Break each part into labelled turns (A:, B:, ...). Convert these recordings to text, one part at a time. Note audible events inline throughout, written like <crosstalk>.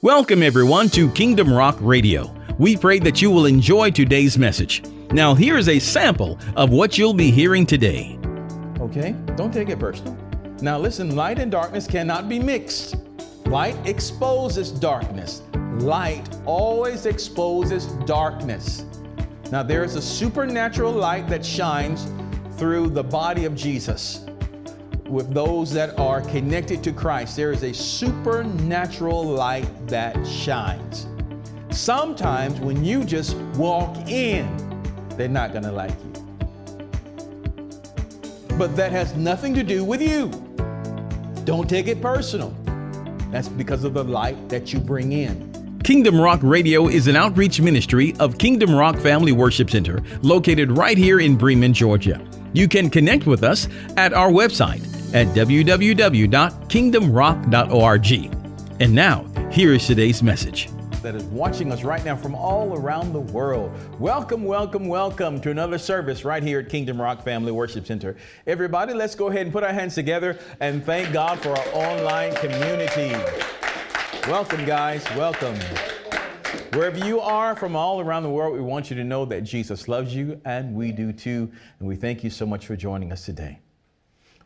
A: Welcome, everyone, to Kingdom Rock Radio. We pray that you will enjoy today's message. Now, here is a sample of what you'll be hearing today.
B: Okay? Don't take it personal. Now, listen light and darkness cannot be mixed. Light exposes darkness, light always exposes darkness. Now, there is a supernatural light that shines through the body of Jesus with those that are connected to Christ, there is a supernatural light that shines. Sometimes when you just walk in, they're not going to like you. But that has nothing to do with you. Don't take it personal. That's because of the light that you bring in.
A: Kingdom Rock Radio is an outreach ministry of Kingdom Rock Family Worship Center located right here in Bremen, Georgia. You can connect with us at our website at www.kingdomrock.org. And now, here is today's message.
B: That is watching us right now from all around the world. Welcome, welcome, welcome to another service right here at Kingdom Rock Family Worship Center. Everybody, let's go ahead and put our hands together and thank God for our online community. Welcome, guys. Welcome. Wherever you are from all around the world, we want you to know that Jesus loves you and we do too. And we thank you so much for joining us today.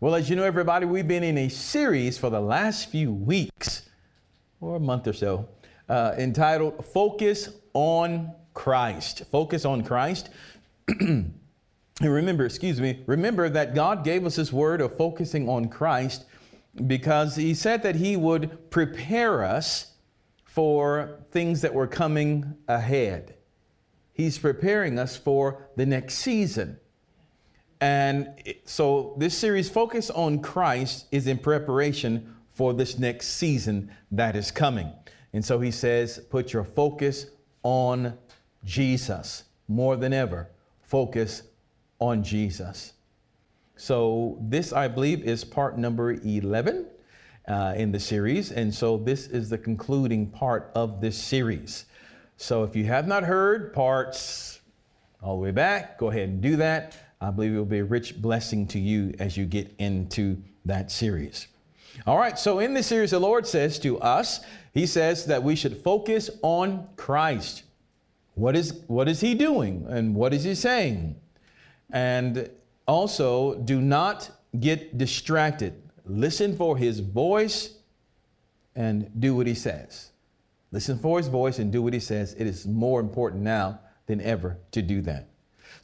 B: Well, as you know, everybody, we've been in a series for the last few weeks or a month or so uh, entitled Focus on Christ. Focus on Christ. and <clears throat> remember, excuse me, remember that God gave us this word of focusing on Christ because He said that He would prepare us for things that were coming ahead. He's preparing us for the next season. And so this series, Focus on Christ, is in preparation for this next season that is coming. And so he says, put your focus on Jesus more than ever. Focus on Jesus. So this, I believe, is part number 11 uh, in the series. And so this is the concluding part of this series. So if you have not heard parts all the way back, go ahead and do that. I believe it will be a rich blessing to you as you get into that series. All right, so in this series, the Lord says to us, He says that we should focus on Christ. What is, what is He doing and what is He saying? And also, do not get distracted. Listen for His voice and do what He says. Listen for His voice and do what He says. It is more important now than ever to do that.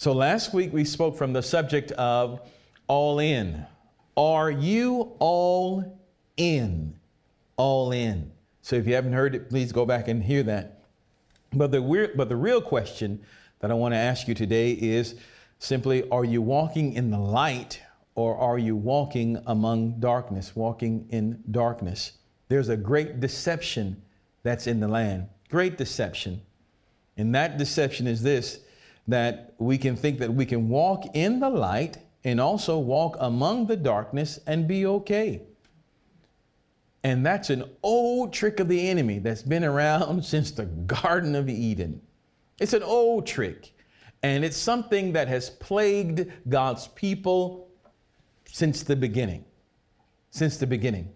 B: So last week we spoke from the subject of all in. Are you all in? All in. So if you haven't heard it, please go back and hear that. But the, weird, but the real question that I want to ask you today is simply are you walking in the light or are you walking among darkness, walking in darkness? There's a great deception that's in the land. Great deception. And that deception is this that we can think that we can walk in the light and also walk among the darkness and be okay. And that's an old trick of the enemy that's been around <laughs> since the Garden of Eden. It's an old trick. And it's something that has plagued God's people since the beginning. Since the beginning.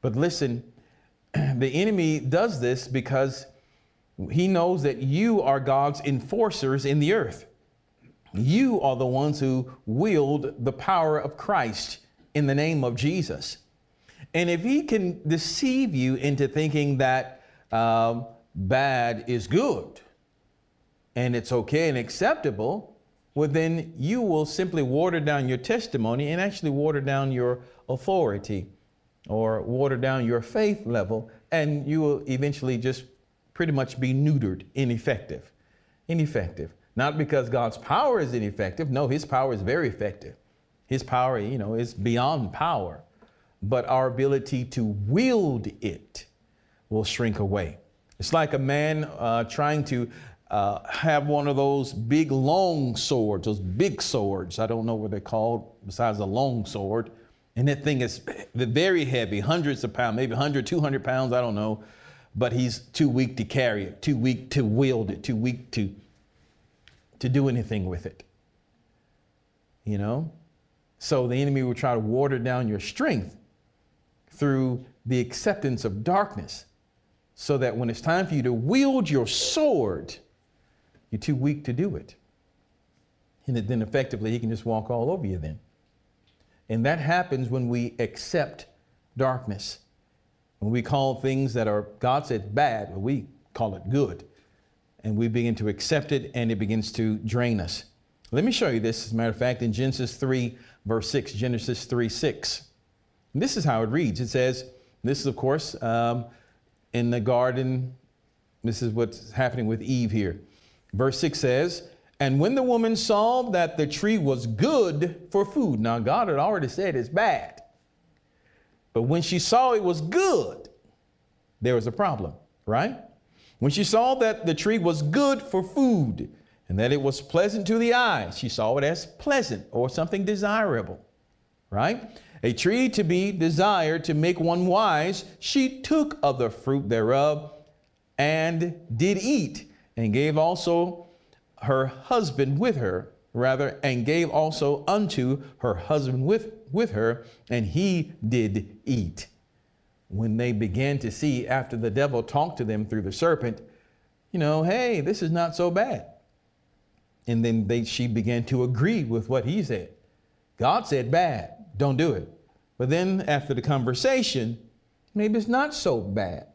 B: But listen, <clears throat> the enemy does this because he knows that you are God's enforcers in the earth. You are the ones who wield the power of Christ in the name of Jesus. And if he can deceive you into thinking that um, bad is good and it's okay and acceptable, well, then you will simply water down your testimony and actually water down your authority or water down your faith level, and you will eventually just pretty much be neutered, ineffective. Ineffective. Not because God's power is ineffective. No, His power is very effective. His power, you know, is beyond power. But our ability to wield it will shrink away. It's like a man uh, trying to uh, have one of those big long swords, those big swords. I don't know what they're called besides a long sword. And that thing is very heavy, hundreds of pounds, maybe 100, 200 pounds, I don't know but he's too weak to carry it, too weak to wield it, too weak to, to do anything with it. You know? So the enemy will try to water down your strength through the acceptance of darkness so that when it's time for you to wield your sword, you're too weak to do it. And then effectively, he can just walk all over you then. And that happens when we accept darkness. When we call things that are, God said, bad, we call it good. And we begin to accept it and it begins to drain us. Let me show you this, as a matter of fact, in Genesis 3, verse 6. Genesis 3, 6. And this is how it reads. It says, this is, of course, um, in the garden. This is what's happening with Eve here. Verse 6 says, And when the woman saw that the tree was good for food, now God had already said it's bad, but when she saw it was good, there was a problem, right? When she saw that the tree was good for food and that it was pleasant to the eyes, she saw it as pleasant or something desirable, right? a tree to be desired to make one wise, she took of the fruit thereof and did eat, and gave also her husband with her, rather, and gave also unto her husband with, with her, and he did eat. When they began to see, after the devil talked to them through the serpent, you know, hey, this is not so bad. And then they, she began to agree with what he said. God said bad don't do it. But then after the conversation, maybe it's not so bad.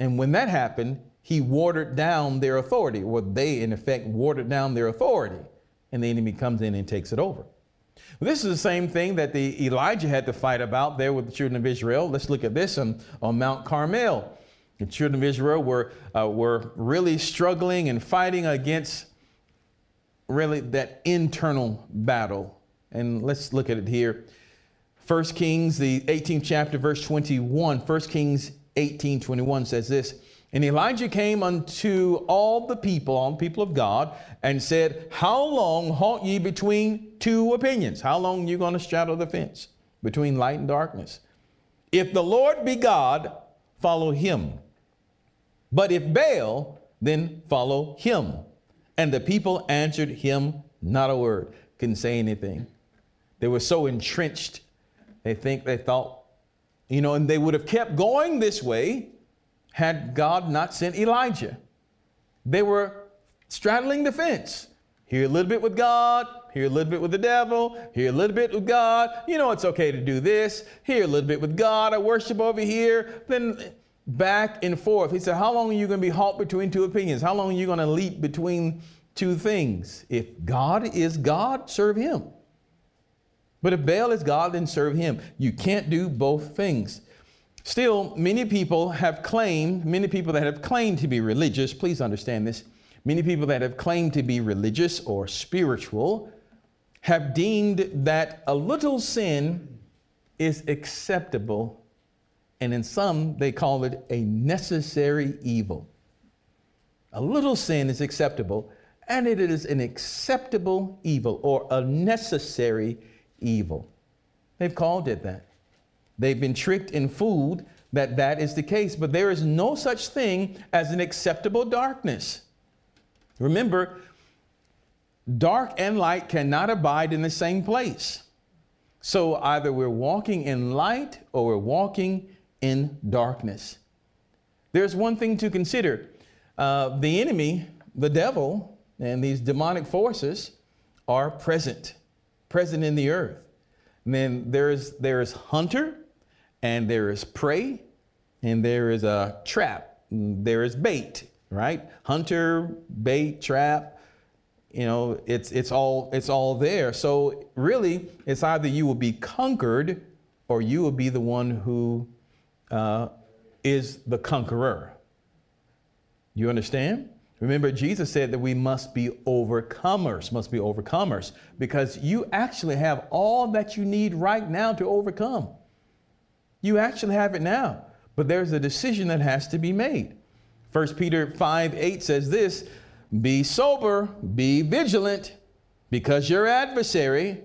B: And when that happened, he watered down their authority, or they, in effect, watered down their authority, and the enemy comes in and takes it over. This is the same thing that the Elijah had to fight about there with the children of Israel. Let's look at this on, on Mount Carmel. The children of Israel were, uh, were really struggling and fighting against really that internal battle and let's look at it here. 1 Kings, the 18th chapter, verse 21. 1 Kings 18 21 says this And Elijah came unto all the people, all the people of God, and said, How long halt ye between two opinions? How long you going to straddle the fence between light and darkness? If the Lord be God, follow him. But if Baal, then follow him. And the people answered him not a word, couldn't say anything. They were so entrenched, they think they thought, you know, and they would have kept going this way had God not sent Elijah. They were straddling the fence. Here a little bit with God, here a little bit with the devil, here a little bit with God. You know, it's okay to do this. Here a little bit with God. I worship over here. Then back and forth. He said, How long are you going to be halt between two opinions? How long are you going to leap between two things? If God is God, serve Him. But if Baal is God, then serve him. You can't do both things. Still, many people have claimed, many people that have claimed to be religious, please understand this, many people that have claimed to be religious or spiritual have deemed that a little sin is acceptable, and in some, they call it a necessary evil. A little sin is acceptable, and it is an acceptable evil or a necessary evil. They've called it that. They've been tricked and fooled that that is the case, but there is no such thing as an acceptable darkness. Remember, dark and light cannot abide in the same place. So either we're walking in light or we're walking in darkness. There's one thing to consider uh, the enemy, the devil, and these demonic forces are present present in the earth. And then there is, there is hunter, and there is prey, and there is a trap, there is bait, right? Hunter, bait, trap, you know, it's, it's, all, it's all there. So really, it's either you will be conquered or you will be the one who uh, is the conqueror. You understand? Remember, Jesus said that we must be overcomers, must be overcomers, because you actually have all that you need right now to overcome. You actually have it now, but there's a decision that has to be made. 1 Peter 5 8 says this Be sober, be vigilant, because your adversary,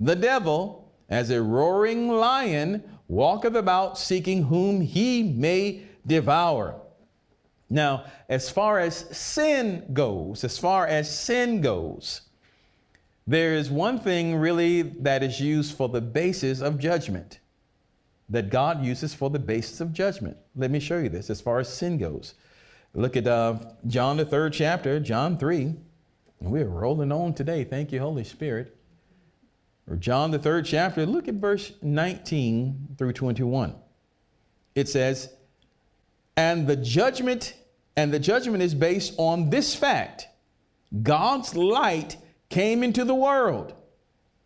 B: the devil, as a roaring lion, walketh about seeking whom he may devour. Now, as far as sin goes, as far as sin goes, there is one thing really that is used for the basis of judgment. That God uses for the basis of judgment. Let me show you this as far as sin goes. Look at uh, John, the third chapter, John 3. We're rolling on today. Thank you, Holy Spirit. Or John, the third chapter, look at verse 19 through 21. It says, And the judgment, and the judgment is based on this fact God's light came into the world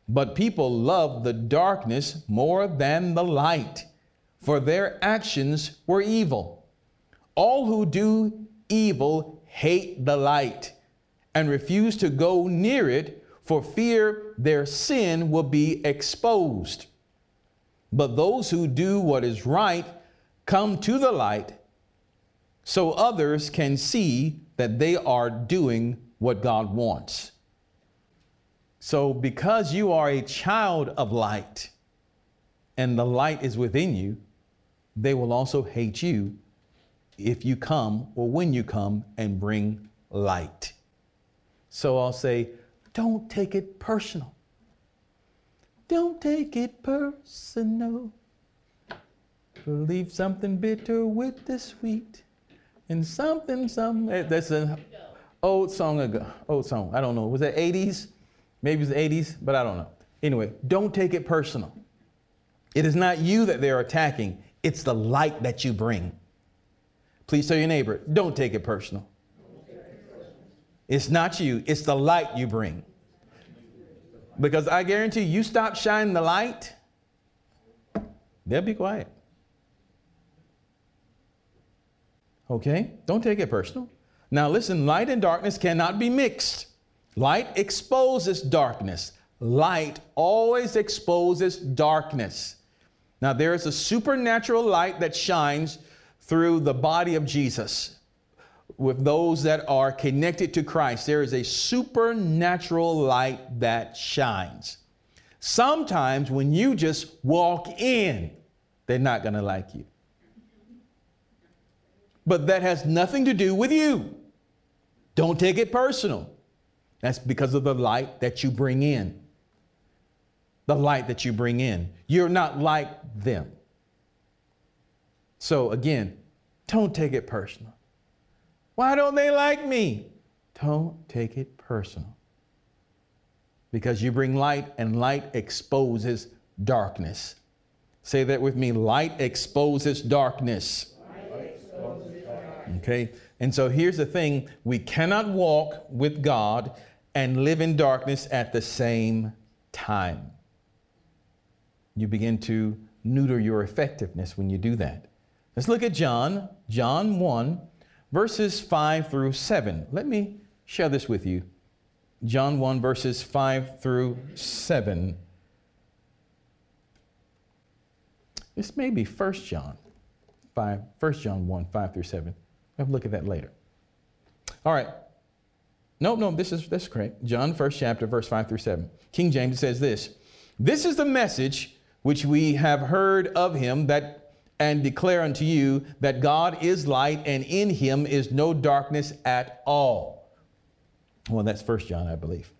B: but people loved the darkness more than the light, for their actions were evil. All who do evil hate the light and refuse to go near it for fear their sin will be exposed. But those who do what is right come to the light so others can see that they are doing what God wants. So, because you are a child of light and the light is within you, they will also hate you if you come or when you come and bring light. So I'll say, don't take it personal. Don't take it personal. Leave something bitter with the sweet and something, some. That's an old song ago. Old song. I don't know. Was that 80s? Maybe it's the 80s, but I don't know. Anyway, don't take it personal. It is not you that they're attacking, it's the light that you bring. Please tell your neighbor, don't take it personal. It's not you, it's the light you bring. Because I guarantee you, you stop shining the light, they'll be quiet. Okay? Don't take it personal. Now, listen, light and darkness cannot be mixed. Light exposes darkness. Light always exposes darkness. Now, there is a supernatural light that shines through the body of Jesus with those that are connected to Christ. There is a supernatural light that shines. Sometimes when you just walk in, they're not going to like you. But that has nothing to do with you. Don't take it personal. That's because of the light that you bring in. The light that you bring in. You're not like them. So again, don't take it personal. Why don't they like me? Don't take it personal. Because you bring light, and light exposes darkness. Say that with me light exposes darkness. Light exposes darkness. Okay? And so here's the thing we cannot walk with God and live in darkness at the same time. You begin to neuter your effectiveness when you do that. Let's look at John, John 1, verses 5 through 7. Let me share this with you. John 1, verses 5 through 7. This may be 1 John 5, 1 John 1, 5 through 7. We'll have a look at that later. All right. No, no, this is this is correct. John, first chapter, verse 5 through 7. King James says this This is the message which we have heard of him that and declare unto you that God is light and in him is no darkness at all. Well, that's first John, I believe.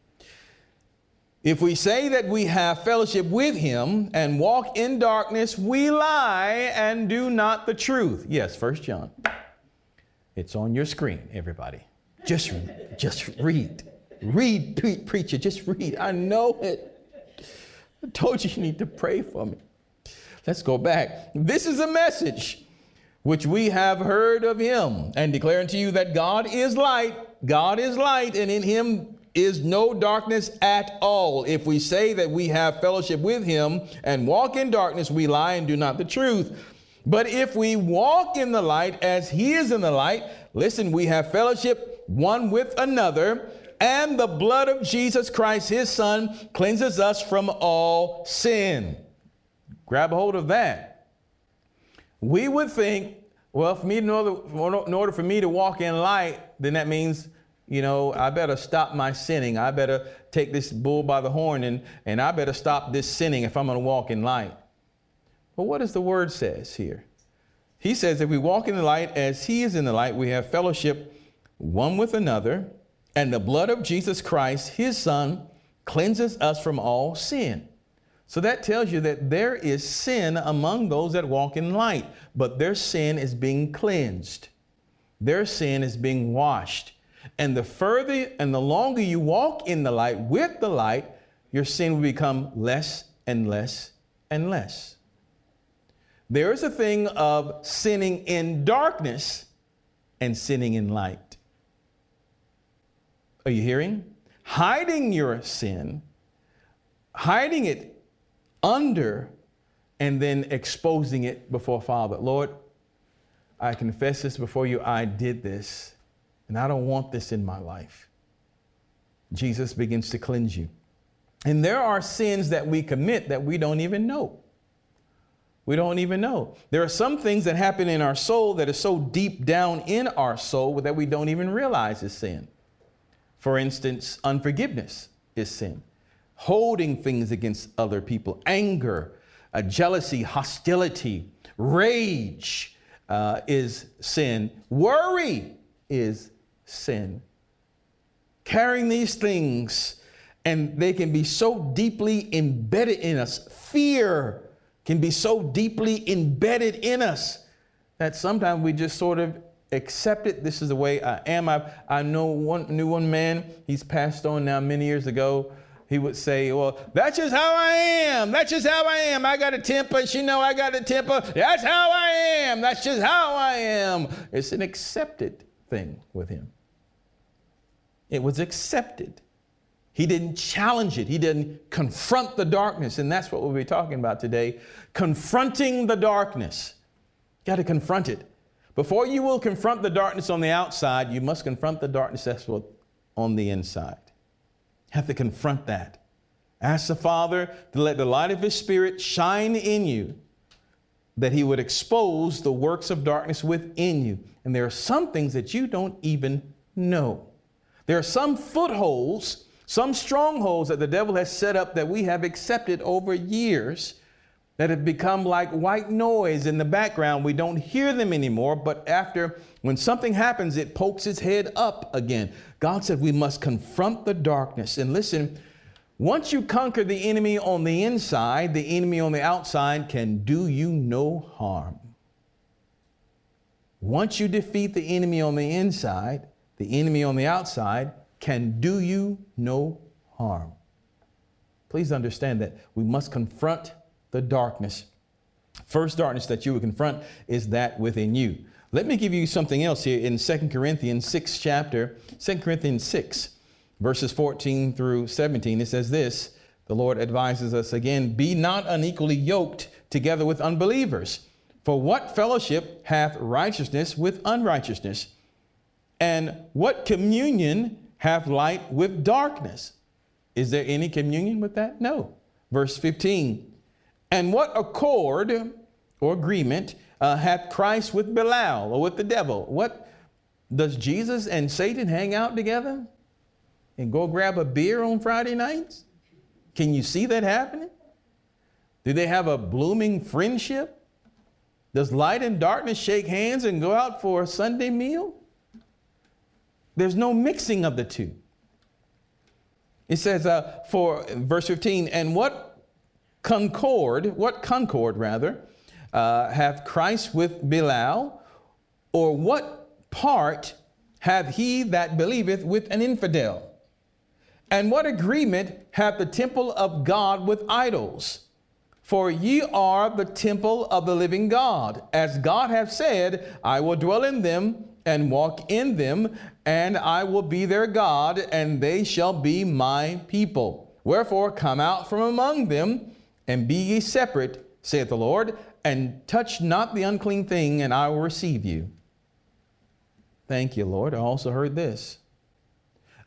B: If we say that we have fellowship with him and walk in darkness, we lie and do not the truth. Yes, first John. It's on your screen, everybody. Just, just read. Read, pre- preacher, just read. I know it. I told you you need to pray for me. Let's go back. This is a message which we have heard of him and declare unto you that God is light. God is light, and in him is no darkness at all. If we say that we have fellowship with him and walk in darkness, we lie and do not the truth. But if we walk in the light as he is in the light, listen, we have fellowship one with another, and the blood of Jesus Christ, his son, cleanses us from all sin. Grab hold of that. We would think, well, for me, in order, in order for me to walk in light, then that means, you know, I better stop my sinning. I better take this bull by the horn and, and I better stop this sinning if I'm going to walk in light. But what does the word says here? He says, if we walk in the light as he is in the light, we have fellowship one with another, and the blood of Jesus Christ, his son, cleanses us from all sin. So that tells you that there is sin among those that walk in light, but their sin is being cleansed. Their sin is being washed. And the further and the longer you walk in the light with the light, your sin will become less and less and less. There is a thing of sinning in darkness and sinning in light. Are you hearing? Hiding your sin, hiding it under, and then exposing it before Father. Lord, I confess this before you. I did this, and I don't want this in my life. Jesus begins to cleanse you. And there are sins that we commit that we don't even know. We don't even know. There are some things that happen in our soul that are so deep down in our soul that we don't even realize is sin. For instance, unforgiveness is sin. Holding things against other people, anger, uh, jealousy, hostility, rage uh, is sin. Worry is sin. Carrying these things, and they can be so deeply embedded in us. Fear can be so deeply embedded in us that sometimes we just sort of accept it. This is the way I am. I, I know one, knew one man, he's passed on now many years ago. He would say, Well, that's just how I am. That's just how I am. I got a temper. You know, I got a temper. That's how I am. That's just how I am. It's an accepted thing with him. It was accepted. He didn't challenge it. He didn't confront the darkness. And that's what we'll be talking about today confronting the darkness. Got to confront it. Before you will confront the darkness on the outside, you must confront the darkness that's on the inside. Have to confront that. Ask the Father to let the light of His Spirit shine in you, that He would expose the works of darkness within you. And there are some things that you don't even know. There are some footholds some strongholds that the devil has set up that we have accepted over years that have become like white noise in the background. We don't hear them anymore, but after, when something happens, it pokes its head up again. God said we must confront the darkness. And listen, once you conquer the enemy on the inside, the enemy on the outside can do you no harm. Once you defeat the enemy on the inside, the enemy on the outside can do you no harm. Please understand that we must confront the darkness. First darkness that you will confront is that within you. Let me give you something else here in 2 Corinthians 6 chapter, 2 Corinthians 6, verses 14 through 17. It says this The Lord advises us again, be not unequally yoked together with unbelievers. For what fellowship hath righteousness with unrighteousness? And what communion hath light with darkness. Is there any communion with that? No. Verse 15. And what accord or agreement uh, hath Christ with Belial or with the devil? What does Jesus and Satan hang out together and go grab a beer on Friday nights? Can you see that happening? Do they have a blooming friendship? Does light and darkness shake hands and go out for a Sunday meal? There's no mixing of the two. It says, uh, for verse 15, and what concord, what concord rather, uh, hath Christ with Belial, or what part hath he that believeth with an infidel? And what agreement hath the temple of God with idols? For ye are the temple of the living God. As God hath said, I will dwell in them and walk in them, and I will be their God, and they shall be my people. Wherefore, come out from among them, and be ye separate, saith the Lord, and touch not the unclean thing, and I will receive you. Thank you, Lord. I also heard this.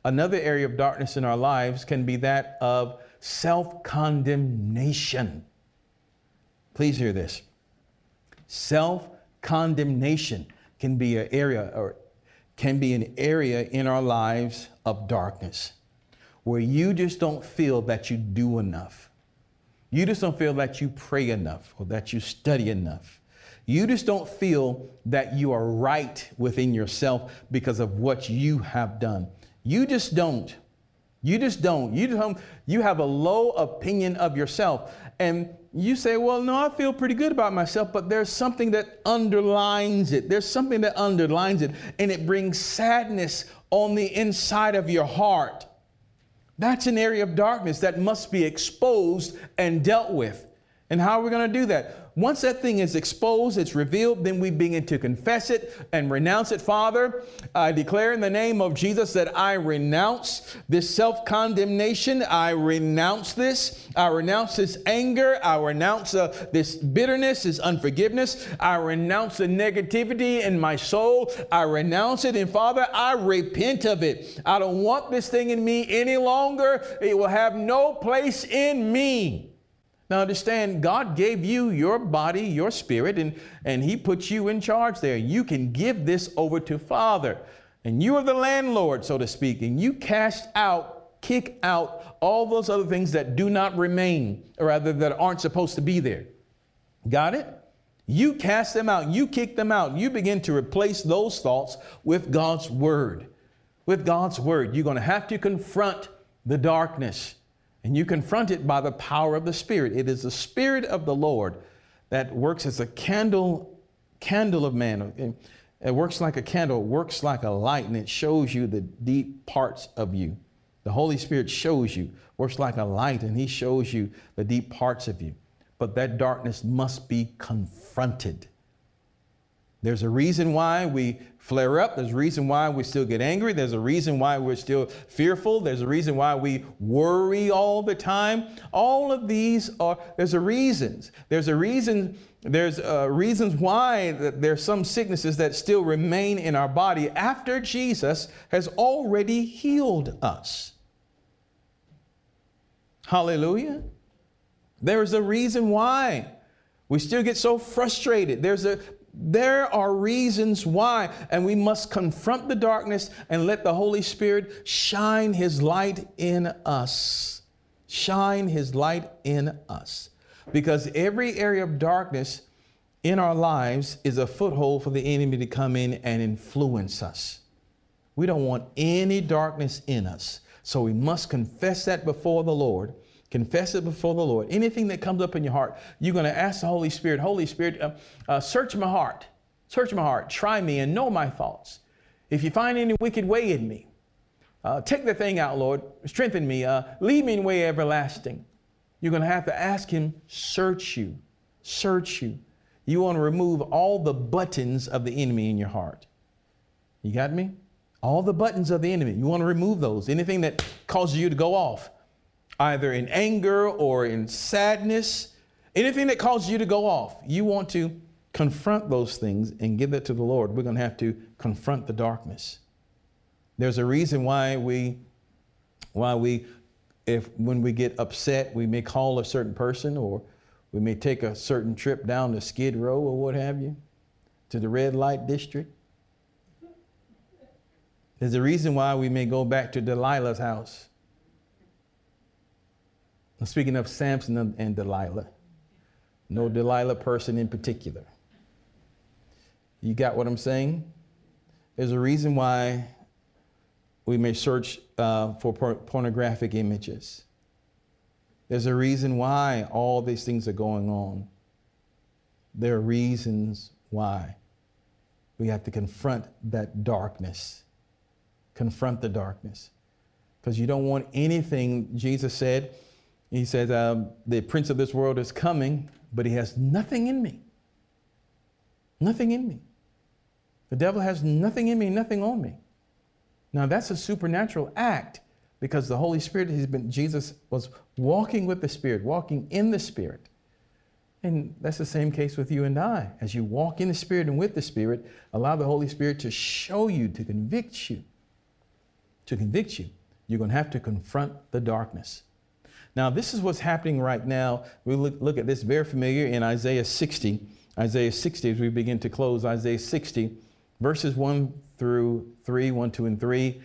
B: Another area of darkness in our lives can be that of self condemnation. Please hear this self condemnation can be an area or can be an area in our lives of darkness where you just don't feel that you do enough. You just don't feel that you pray enough or that you study enough. You just don't feel that you are right within yourself because of what you have done. You just don't. You just don't. You don't. You have a low opinion of yourself, and you say, "Well, no, I feel pretty good about myself," but there's something that underlines it. There's something that underlines it, and it brings sadness on the inside of your heart. That's an area of darkness that must be exposed and dealt with. And how are we going to do that? Once that thing is exposed, it's revealed, then we begin to confess it and renounce it. Father, I declare in the name of Jesus that I renounce this self condemnation. I renounce this. I renounce this anger. I renounce uh, this bitterness, this unforgiveness. I renounce the negativity in my soul. I renounce it. And Father, I repent of it. I don't want this thing in me any longer. It will have no place in me. Now understand, God gave you your body, your spirit, and, and He put you in charge there. You can give this over to Father. And you are the landlord, so to speak, and you cast out, kick out all those other things that do not remain, or rather that aren't supposed to be there. Got it? You cast them out, you kick them out, you begin to replace those thoughts with God's word. With God's word, you're going to have to confront the darkness. And you confront it by the power of the Spirit. It is the Spirit of the Lord that works as a candle, candle of man. It works like a candle, works like a light, and it shows you the deep parts of you. The Holy Spirit shows you, works like a light, and He shows you the deep parts of you. But that darkness must be confronted. There's a reason why we flare up. There's a reason why we still get angry. There's a reason why we're still fearful. There's a reason why we worry all the time. All of these are, there's a reasons. There's a reason, there's uh, reasons why there's some sicknesses that still remain in our body after Jesus has already healed us. Hallelujah. There's a reason why we still get so frustrated. There's a there are reasons why, and we must confront the darkness and let the Holy Spirit shine His light in us. Shine His light in us. Because every area of darkness in our lives is a foothold for the enemy to come in and influence us. We don't want any darkness in us. So we must confess that before the Lord Confess it before the Lord. Anything that comes up in your heart, you're going to ask the Holy Spirit, Holy Spirit, uh, uh, search my heart. Search my heart. Try me and know my thoughts. If you find any wicked way in me, uh, take the thing out, Lord. Strengthen me. Uh, lead me in way everlasting. You're going to have to ask Him, search you. Search you. You want to remove all the buttons of the enemy in your heart. You got me? All the buttons of the enemy. You want to remove those. Anything that causes you to go off either in anger or in sadness, anything that causes you to go off, you want to confront those things and give it to the Lord. We're going to have to confront the darkness. There's a reason why we, why we, if when we get upset, we may call a certain person or we may take a certain trip down to Skid Row or what have you, to the red light district. There's a reason why we may go back to Delilah's house Speaking of Samson and Delilah, no Delilah person in particular. You got what I'm saying? There's a reason why we may search uh, for por- pornographic images. There's a reason why all these things are going on. There are reasons why. We have to confront that darkness. Confront the darkness. Because you don't want anything, Jesus said, he says, um, The prince of this world is coming, but he has nothing in me. Nothing in me. The devil has nothing in me, nothing on me. Now that's a supernatural act because the Holy Spirit has been, Jesus was walking with the Spirit, walking in the Spirit. And that's the same case with you and I. As you walk in the Spirit and with the Spirit, allow the Holy Spirit to show you, to convict you. To convict you, you're going to have to confront the darkness. Now, this is what's happening right now. We look, look at this very familiar in Isaiah 60. Isaiah 60, as we begin to close, Isaiah 60, verses 1 through 3, 1, 2, and 3,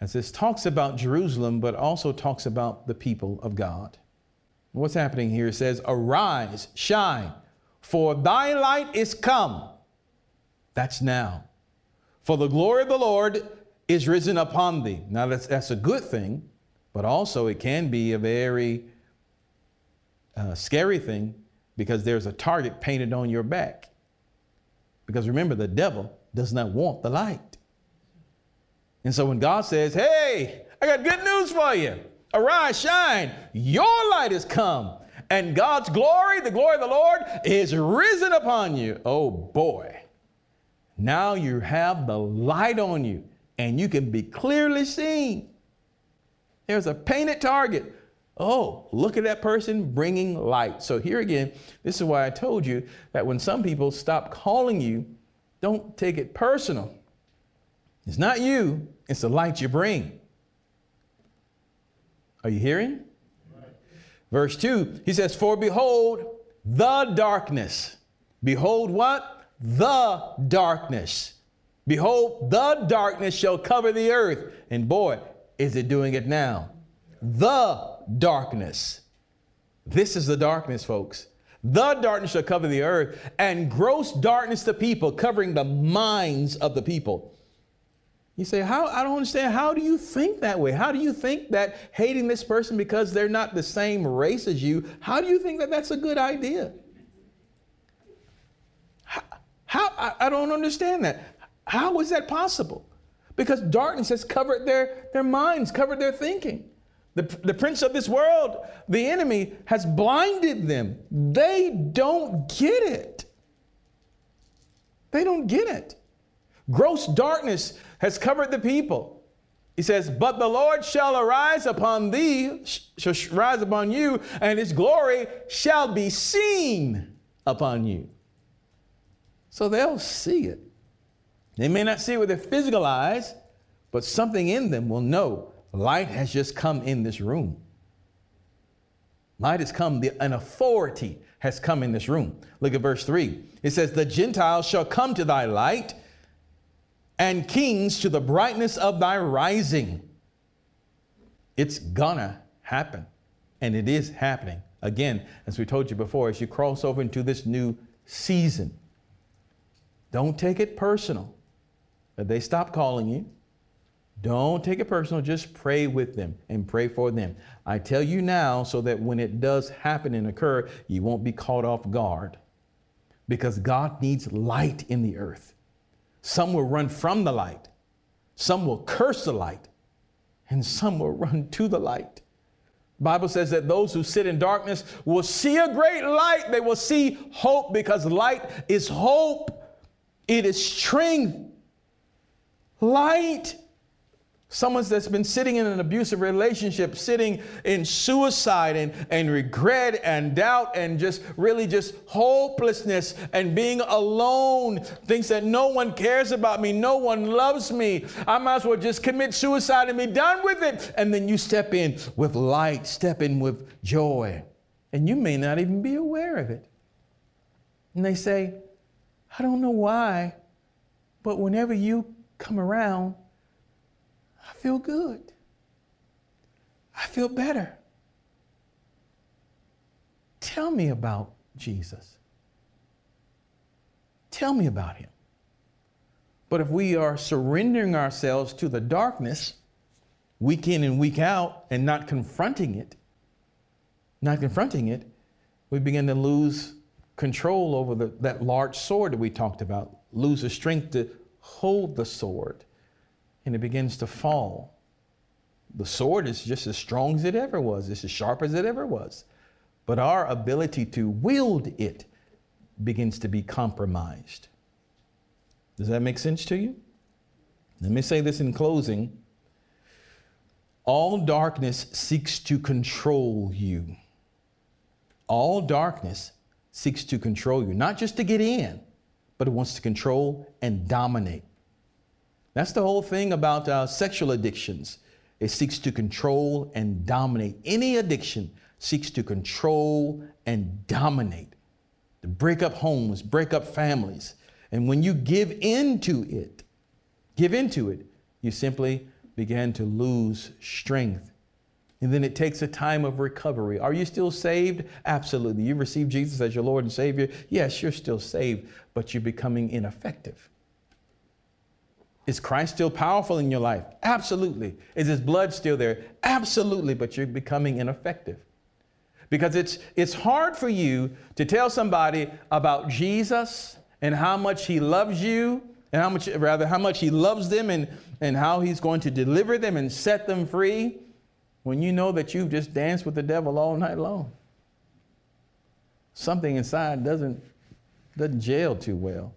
B: as this talks about Jerusalem, but also talks about the people of God. What's happening here? It says, Arise, shine, for thy light is come. That's now. For the glory of the Lord is risen upon thee. Now, that's, that's a good thing But also, it can be a very uh, scary thing because there's a target painted on your back. Because remember, the devil does not want the light. And so when God says, Hey, I got good news for you, arise, shine, your light has come, and God's glory, the glory of the Lord, is risen upon you. Oh boy. Now you have the light on you, and you can be clearly seen. There's a painted target. Oh, look at that person bringing light. So, here again, this is why I told you that when some people stop calling you, don't take it personal. It's not you, it's the light you bring. Are you hearing? Verse 2, he says, For behold, the darkness. Behold, what? The darkness. Behold, the darkness shall cover the earth. And boy, is it doing it now? The darkness. This is the darkness, folks. The darkness shall cover the earth, and gross darkness the people, covering the minds of the people. You say, How? I don't understand. How do you think that way? How do you think that hating this person because they're not the same race as you, how do you think that that's a good idea? How? how I, I don't understand that. How is that possible? Because darkness has covered their, their minds, covered their thinking. The, the prince of this world, the enemy, has blinded them. They don't get it. They don't get it. Gross darkness has covered the people. He says, But the Lord shall arise upon thee, shall rise upon you, and his glory shall be seen upon you. So they'll see it. They may not see it with their physical eyes, but something in them will know light has just come in this room. Light has come, the, an authority has come in this room. Look at verse 3. It says, The Gentiles shall come to thy light, and kings to the brightness of thy rising. It's gonna happen, and it is happening. Again, as we told you before, as you cross over into this new season, don't take it personal they stop calling you. Don't take it personal. Just pray with them and pray for them. I tell you now so that when it does happen and occur, you won't be caught off guard because God needs light in the earth. Some will run from the light, some will curse the light, and some will run to the light. The Bible says that those who sit in darkness will see a great light. They will see hope because light is hope. It is strength light. Someone that's been sitting in an abusive relationship, sitting in suicide and, and regret and doubt and just really just hopelessness and being alone, thinks that no one cares about me, no one loves me. I might as well just commit suicide and be done with it. And then you step in with light, step in with joy, and you may not even be aware of it. And they say, I don't know why, but whenever you come around, I feel good. I feel better. Tell me about Jesus. Tell me about him. But if we are surrendering ourselves to the darkness week in and week out and not confronting it, not confronting it, we begin to lose control over the, that large sword that we talked about, lose the strength to hold the sword and it begins to fall. The sword is just as strong as it ever was, it's as sharp as it ever was. But our ability to wield it begins to be compromised. Does that make sense to you? Let me say this in closing. All darkness seeks to control you. All darkness seeks to control you, not just to get in, but it wants to control and dominate. That's the whole thing about uh, sexual addictions. It seeks to control and dominate. Any addiction seeks to control and dominate, to break up homes, break up families. And when you give into it, give into it, you simply begin to lose strength and then it takes a time of recovery. Are you still saved? Absolutely. You received Jesus as your Lord and Savior. Yes, you're still saved, but you're becoming ineffective. Is Christ still powerful in your life? Absolutely. Is his blood still there? Absolutely, but you're becoming ineffective. Because it's, it's hard for you to tell somebody about Jesus and how much he loves you and how much, rather, how much he loves them and, and how he's going to deliver them and set them free when you know that you've just danced with the devil all night long. Something inside doesn't, doesn't jail too well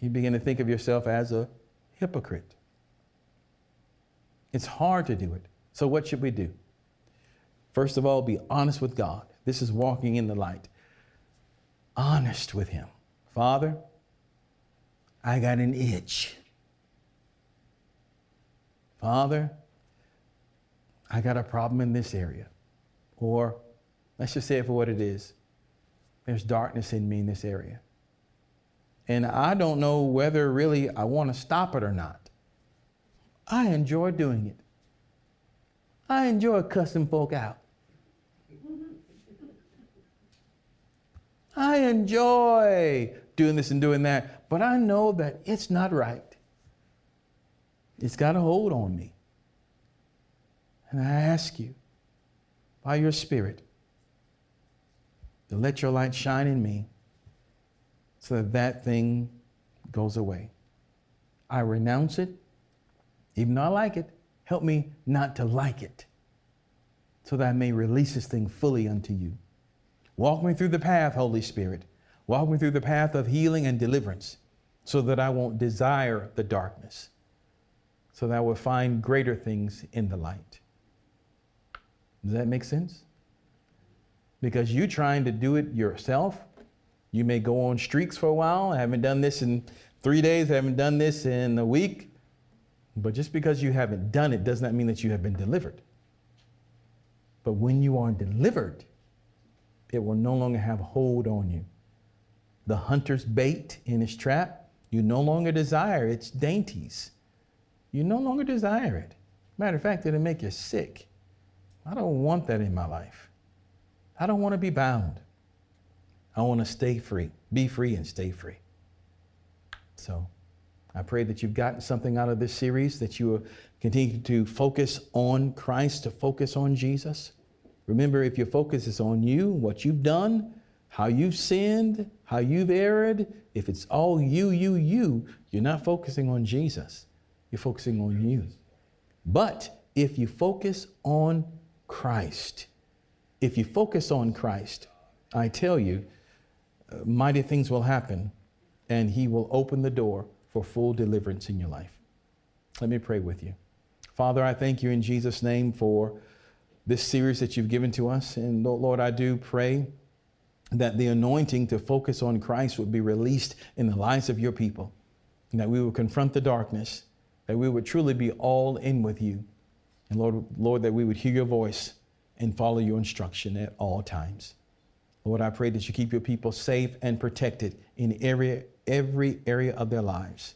B: you begin to think of yourself as a hypocrite. It's hard to do it. So, what should we do? First of all, be honest with God. This is walking in the light. Honest with Him. Father, I got an itch. Father, I got a problem in this area. Or let's just say it for what it is there's darkness in me in this area and I don't know whether really I want to stop it or not. I enjoy doing it. I enjoy cussing folk out. I enjoy doing this and doing that, but I know that it's not right. It's got a hold on me. And I ask you, by your Spirit, to let your light shine in me so that that thing goes away. I renounce it, even though I like it. Help me not to like it, so that I may release this thing fully unto you. Walk me through the path, Holy Spirit. Walk me through the path of healing and deliverance, so that I won't desire the darkness, so that I will find greater things in the light. Does that make sense? Because you trying to do it yourself you may go on streaks for a while. I haven't done this in three days, I haven't done this in a week. But just because you haven't done it does not mean that you have been delivered. But when you are delivered, it will no longer have hold on you. The hunter's bait in his trap, you no longer desire its dainties. You no longer desire it. Matter of fact, it'll make you sick. I don't want that in my life. I don't want to be bound. I want to stay free, be free and stay free. So I pray that you've gotten something out of this series, that you continue to focus on Christ, to focus on Jesus. Remember, if your focus is on you, what you've done, how you've sinned, how you've erred, if it's all you, you, you, you're not focusing on Jesus. You're focusing on you. But if you focus on Christ, if you focus on Christ, I tell you, uh, mighty things will happen and He will open the door for full deliverance in your life. Let me pray with you. Father, I thank you in Jesus' name for this series that you've given to us. And Lord, I do pray that the anointing to focus on Christ would be released in the lives of your people, and that we would confront the darkness, that we would truly be all in with you. And Lord, Lord, that we would hear your voice and follow your instruction at all times. Lord, I pray that you keep your people safe and protected in area, every area of their lives.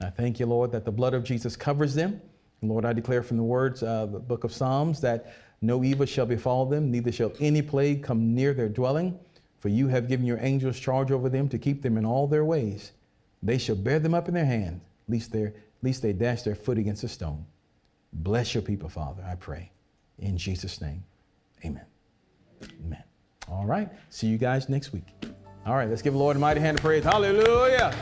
B: I thank you, Lord, that the blood of Jesus covers them. And Lord, I declare from the words of the book of Psalms that no evil shall befall them, neither shall any plague come near their dwelling. For you have given your angels charge over them to keep them in all their ways. They shall bear them up in their hand, lest, lest they dash their foot against a stone. Bless your people, Father, I pray. In Jesus' name, amen. Amen. All right. See you guys next week. All right. Let's give the Lord a mighty hand of praise. Hallelujah.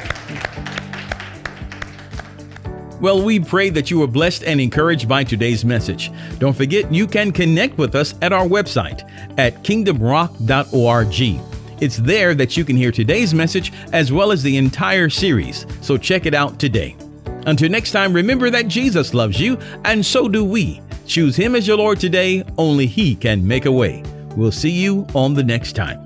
A: Well, we pray that you were blessed and encouraged by today's message. Don't forget, you can connect with us at our website at kingdomrock.org. It's there that you can hear today's message as well as the entire series, so check it out today. Until next time, remember that Jesus loves you, and so do we. Choose Him as your Lord today, only He can make a way. We'll see you on the next time.